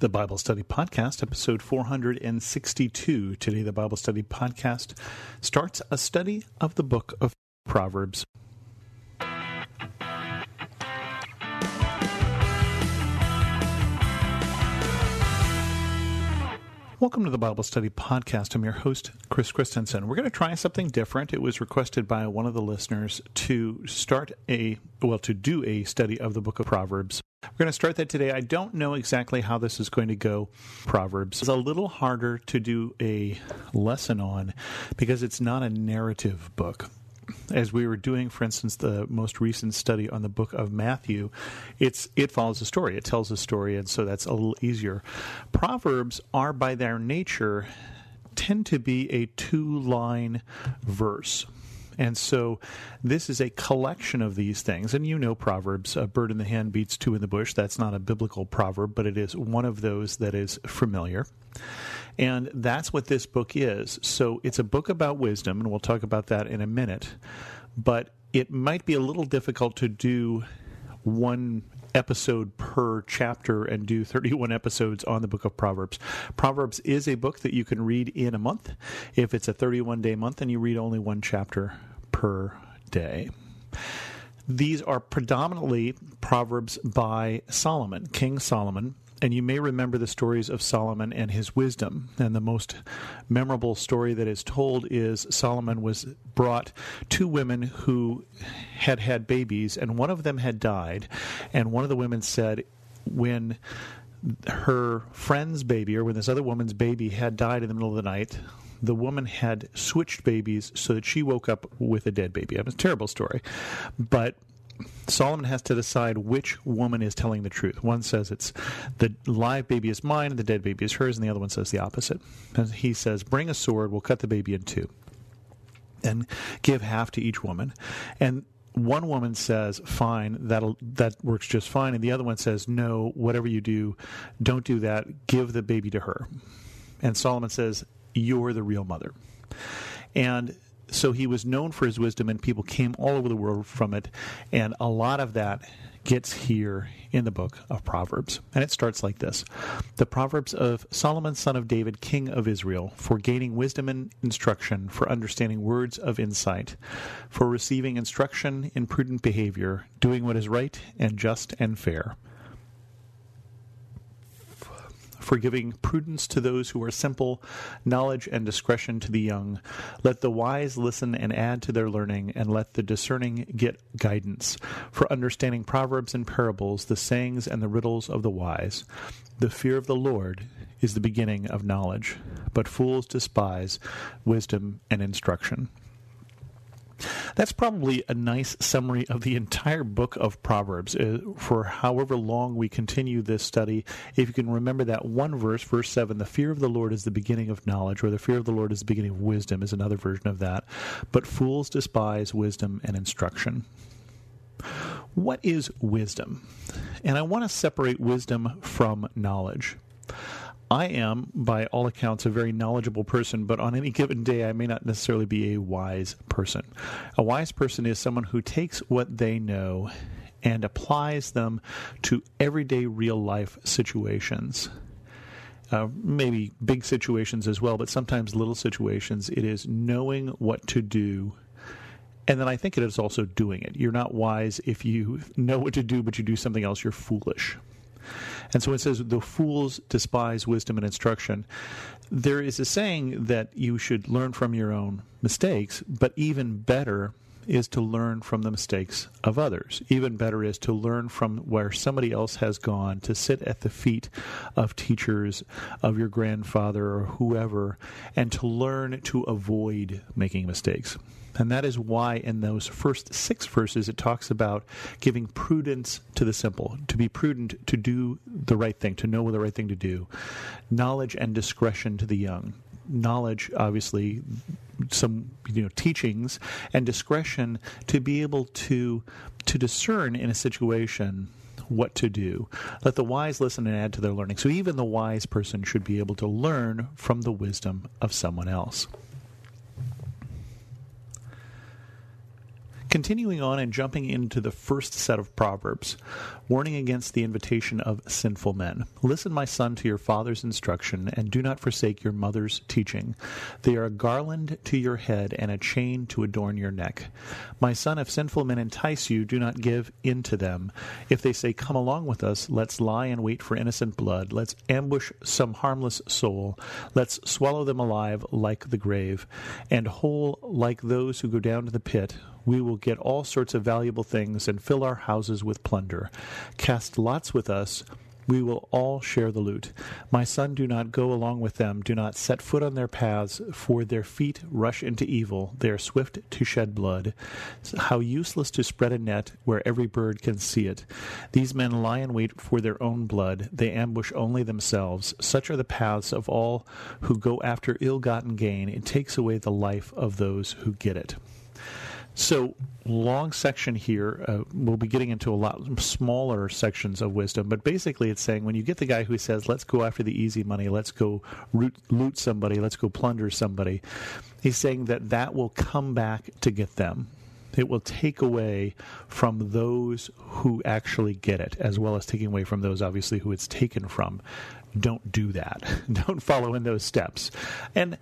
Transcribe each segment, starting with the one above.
the Bible Study Podcast, episode 462. Today, the Bible Study Podcast starts a study of the book of Proverbs. Welcome to the Bible Study Podcast. I'm your host, Chris Christensen. We're going to try something different. It was requested by one of the listeners to start a, well, to do a study of the book of Proverbs. We're going to start that today. I don't know exactly how this is going to go. Proverbs is a little harder to do a lesson on because it's not a narrative book as we were doing, for instance, the most recent study on the book of Matthew, it's it follows a story. It tells a story, and so that's a little easier. Proverbs are by their nature tend to be a two line verse. And so this is a collection of these things. And you know Proverbs, a bird in the hand beats two in the bush. That's not a biblical proverb, but it is one of those that is familiar. And that's what this book is. So it's a book about wisdom, and we'll talk about that in a minute. But it might be a little difficult to do one episode per chapter and do 31 episodes on the book of Proverbs. Proverbs is a book that you can read in a month. If it's a 31 day month, then you read only one chapter per day. These are predominantly Proverbs by Solomon, King Solomon. And you may remember the stories of Solomon and his wisdom. And the most memorable story that is told is Solomon was brought two women who had had babies, and one of them had died. And one of the women said, when her friend's baby, or when this other woman's baby had died in the middle of the night, the woman had switched babies so that she woke up with a dead baby. It's a terrible story. But Solomon has to decide which woman is telling the truth. One says it's the live baby is mine and the dead baby is hers, and the other one says the opposite. And he says, Bring a sword, we'll cut the baby in two and give half to each woman. And one woman says, "Fine, that that works just fine," and the other one says, "No, whatever you do, don't do that. Give the baby to her." And Solomon says, "You're the real mother." And so he was known for his wisdom, and people came all over the world from it. And a lot of that gets here in the book of Proverbs. And it starts like this The Proverbs of Solomon, son of David, king of Israel, for gaining wisdom and instruction, for understanding words of insight, for receiving instruction in prudent behavior, doing what is right and just and fair for giving prudence to those who are simple, knowledge and discretion to the young. Let the wise listen and add to their learning, and let the discerning get guidance. For understanding proverbs and parables, the sayings and the riddles of the wise. The fear of the Lord is the beginning of knowledge, but fools despise wisdom and instruction. That's probably a nice summary of the entire book of Proverbs. Uh, for however long we continue this study, if you can remember that one verse, verse 7, the fear of the Lord is the beginning of knowledge, or the fear of the Lord is the beginning of wisdom, is another version of that. But fools despise wisdom and instruction. What is wisdom? And I want to separate wisdom from knowledge. I am, by all accounts, a very knowledgeable person, but on any given day, I may not necessarily be a wise person. A wise person is someone who takes what they know and applies them to everyday real life situations. Uh, maybe big situations as well, but sometimes little situations. It is knowing what to do. And then I think it is also doing it. You're not wise if you know what to do, but you do something else, you're foolish. And so it says, the fools despise wisdom and instruction. There is a saying that you should learn from your own mistakes, but even better is to learn from the mistakes of others. Even better is to learn from where somebody else has gone, to sit at the feet of teachers, of your grandfather or whoever, and to learn to avoid making mistakes. And that is why in those first six verses it talks about giving prudence to the simple, to be prudent, to do the right thing, to know the right thing to do, knowledge and discretion to the young. Knowledge, obviously, some you know teachings and discretion to be able to to discern in a situation what to do. Let the wise listen and add to their learning. So even the wise person should be able to learn from the wisdom of someone else. Continuing on and jumping into the first set of Proverbs, warning against the invitation of sinful men. Listen, my son, to your father's instruction, and do not forsake your mother's teaching. They are a garland to your head and a chain to adorn your neck. My son, if sinful men entice you, do not give in to them. If they say, Come along with us, let's lie and wait for innocent blood. Let's ambush some harmless soul. Let's swallow them alive like the grave, and whole like those who go down to the pit we will get all sorts of valuable things and fill our houses with plunder. Cast lots with us. We will all share the loot. My son, do not go along with them. Do not set foot on their paths, for their feet rush into evil. They are swift to shed blood. How useless to spread a net where every bird can see it. These men lie in wait for their own blood. They ambush only themselves. Such are the paths of all who go after ill gotten gain. It takes away the life of those who get it. So, long section here. Uh, we'll be getting into a lot smaller sections of wisdom, but basically, it's saying when you get the guy who says, "Let's go after the easy money. Let's go root, loot somebody. Let's go plunder somebody," he's saying that that will come back to get them. It will take away from those who actually get it, as well as taking away from those, obviously, who it's taken from don't do that. don't follow in those steps. And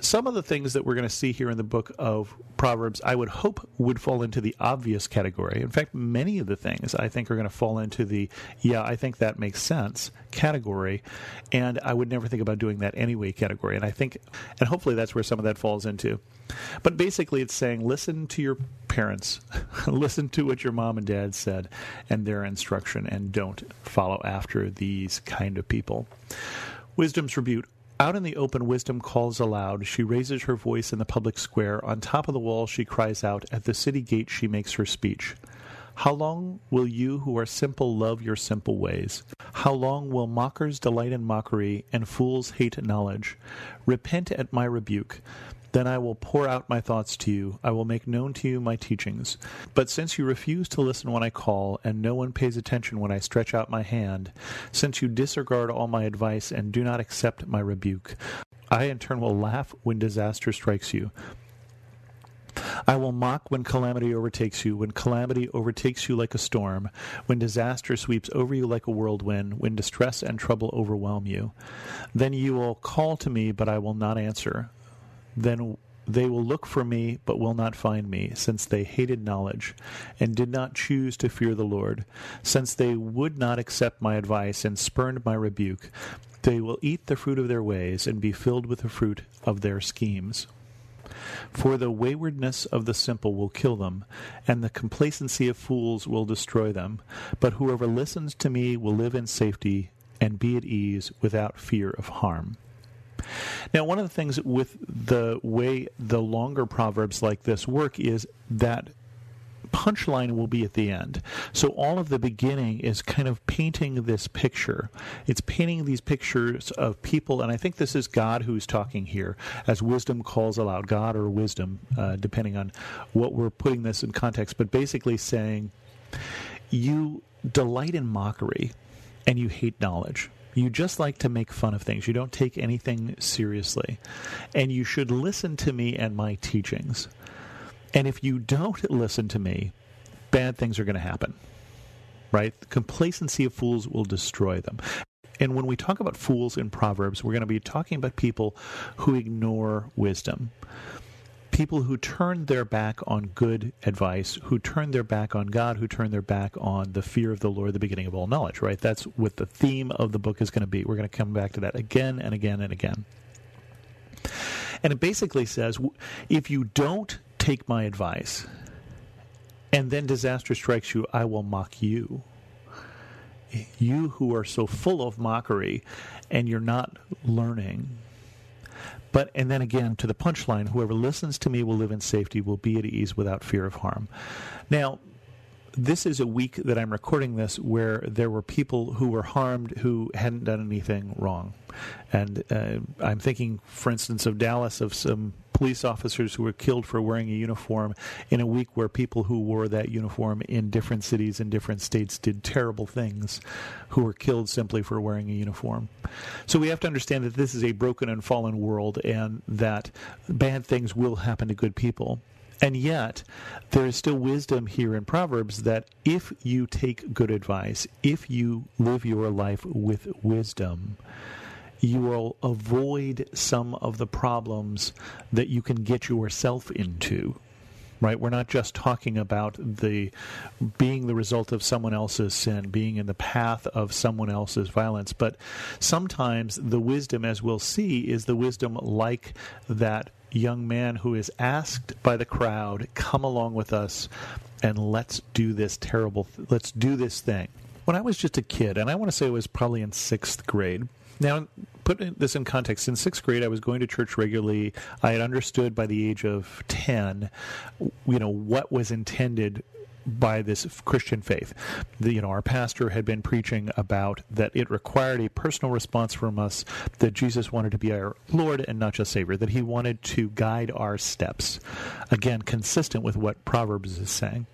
some of the things that we're going to see here in the book of Proverbs, I would hope would fall into the obvious category. In fact, many of the things I think are going to fall into the, yeah, I think that makes sense category. And I would never think about doing that anyway category. And I think, and hopefully that's where some of that falls into. But basically, it's saying listen to your parents, listen to what your mom and dad said and their instruction, and don't follow after these kind of people. Wisdom's rebuke. Out in the open, wisdom calls aloud. She raises her voice in the public square. On top of the wall, she cries out. At the city gate, she makes her speech. How long will you who are simple love your simple ways? How long will mockers delight in mockery and fools hate knowledge? Repent at my rebuke. Then I will pour out my thoughts to you. I will make known to you my teachings. But since you refuse to listen when I call, and no one pays attention when I stretch out my hand, since you disregard all my advice and do not accept my rebuke, I in turn will laugh when disaster strikes you. I will mock when calamity overtakes you, when calamity overtakes you like a storm, when disaster sweeps over you like a whirlwind, when distress and trouble overwhelm you. Then you will call to me, but I will not answer then they will look for me, but will not find me, since they hated knowledge, and did not choose to fear the Lord. Since they would not accept my advice and spurned my rebuke, they will eat the fruit of their ways, and be filled with the fruit of their schemes. For the waywardness of the simple will kill them, and the complacency of fools will destroy them. But whoever listens to me will live in safety and be at ease without fear of harm. Now, one of the things with the way the longer proverbs like this work is that punchline will be at the end. So all of the beginning is kind of painting this picture. It's painting these pictures of people, and I think this is God who's talking here, as wisdom calls aloud, God or wisdom, uh, depending on what we're putting this in context, but basically saying, you delight in mockery and you hate knowledge. You just like to make fun of things. You don't take anything seriously. And you should listen to me and my teachings. And if you don't listen to me, bad things are going to happen. Right? The complacency of fools will destroy them. And when we talk about fools in Proverbs, we're going to be talking about people who ignore wisdom people who turned their back on good advice, who turned their back on God, who turned their back on the fear of the Lord, the beginning of all knowledge, right? That's what the theme of the book is going to be. We're going to come back to that again and again and again. And it basically says if you don't take my advice and then disaster strikes you, I will mock you. You who are so full of mockery and you're not learning but, and then again, to the punchline, whoever listens to me will live in safety, will be at ease without fear of harm. Now, this is a week that I'm recording this where there were people who were harmed who hadn't done anything wrong. And uh, I'm thinking, for instance, of Dallas, of some police officers who were killed for wearing a uniform in a week where people who wore that uniform in different cities and different states did terrible things, who were killed simply for wearing a uniform. So we have to understand that this is a broken and fallen world and that bad things will happen to good people. And yet, there is still wisdom here in Proverbs that if you take good advice, if you live your life with wisdom, you will avoid some of the problems that you can get yourself into right? We're not just talking about the being the result of someone else's sin being in the path of someone else's violence but sometimes the wisdom as we'll see is the wisdom like that young man who is asked by the crowd come along with us and let's do this terrible th- let's do this thing. When i was just a kid and i want to say it was probably in 6th grade now, put this in context, in sixth grade, I was going to church regularly. I had understood by the age of 10, you know, what was intended by this Christian faith. The, you know, our pastor had been preaching about that it required a personal response from us that Jesus wanted to be our Lord and not just Savior, that he wanted to guide our steps. Again, consistent with what Proverbs is saying.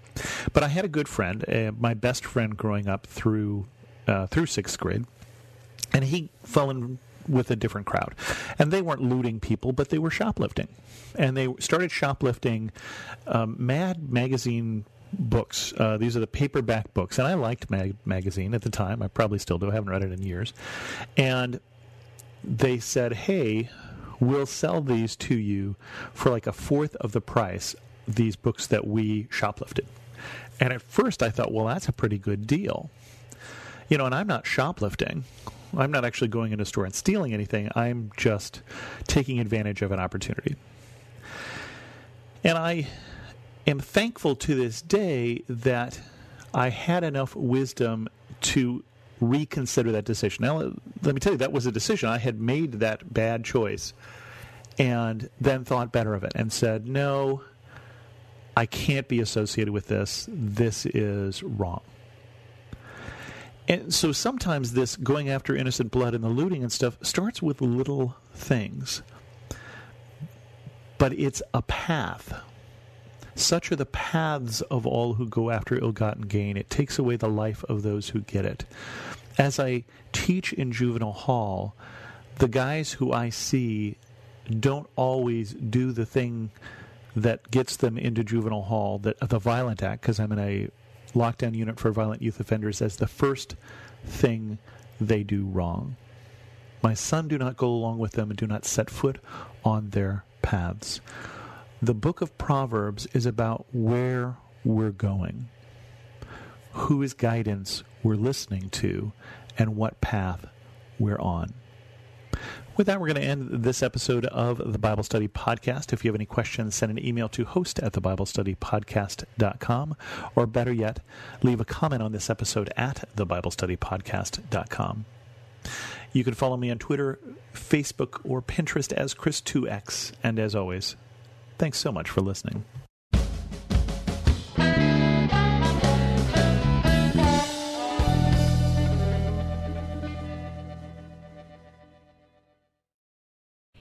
But I had a good friend, uh, my best friend growing up through uh, through sixth grade and he fell in with a different crowd. And they weren't looting people, but they were shoplifting. And they started shoplifting um, Mad magazine books. Uh, these are the paperback books. And I liked Mag magazine at the time. I probably still do. I haven't read it in years. And they said, hey, we'll sell these to you for like a fourth of the price, these books that we shoplifted. And at first I thought, well, that's a pretty good deal. You know, and I'm not shoplifting. I'm not actually going into a store and stealing anything. I'm just taking advantage of an opportunity. And I am thankful to this day that I had enough wisdom to reconsider that decision. Now, let me tell you, that was a decision. I had made that bad choice and then thought better of it and said, no, I can't be associated with this. This is wrong. And so sometimes this going after innocent blood and the looting and stuff starts with little things. But it's a path. Such are the paths of all who go after ill gotten gain. It takes away the life of those who get it. As I teach in juvenile hall, the guys who I see don't always do the thing that gets them into juvenile hall, that the violent act, because I'm in a lockdown unit for violent youth offenders as the first thing they do wrong. My son, do not go along with them and do not set foot on their paths. The book of Proverbs is about where we're going, whose guidance we're listening to, and what path we're on. With that, we're going to end this episode of the Bible Study Podcast. If you have any questions, send an email to host at thebiblestudypodcast.com, or better yet, leave a comment on this episode at thebiblestudypodcast.com. You can follow me on Twitter, Facebook, or Pinterest as Chris2X. And as always, thanks so much for listening.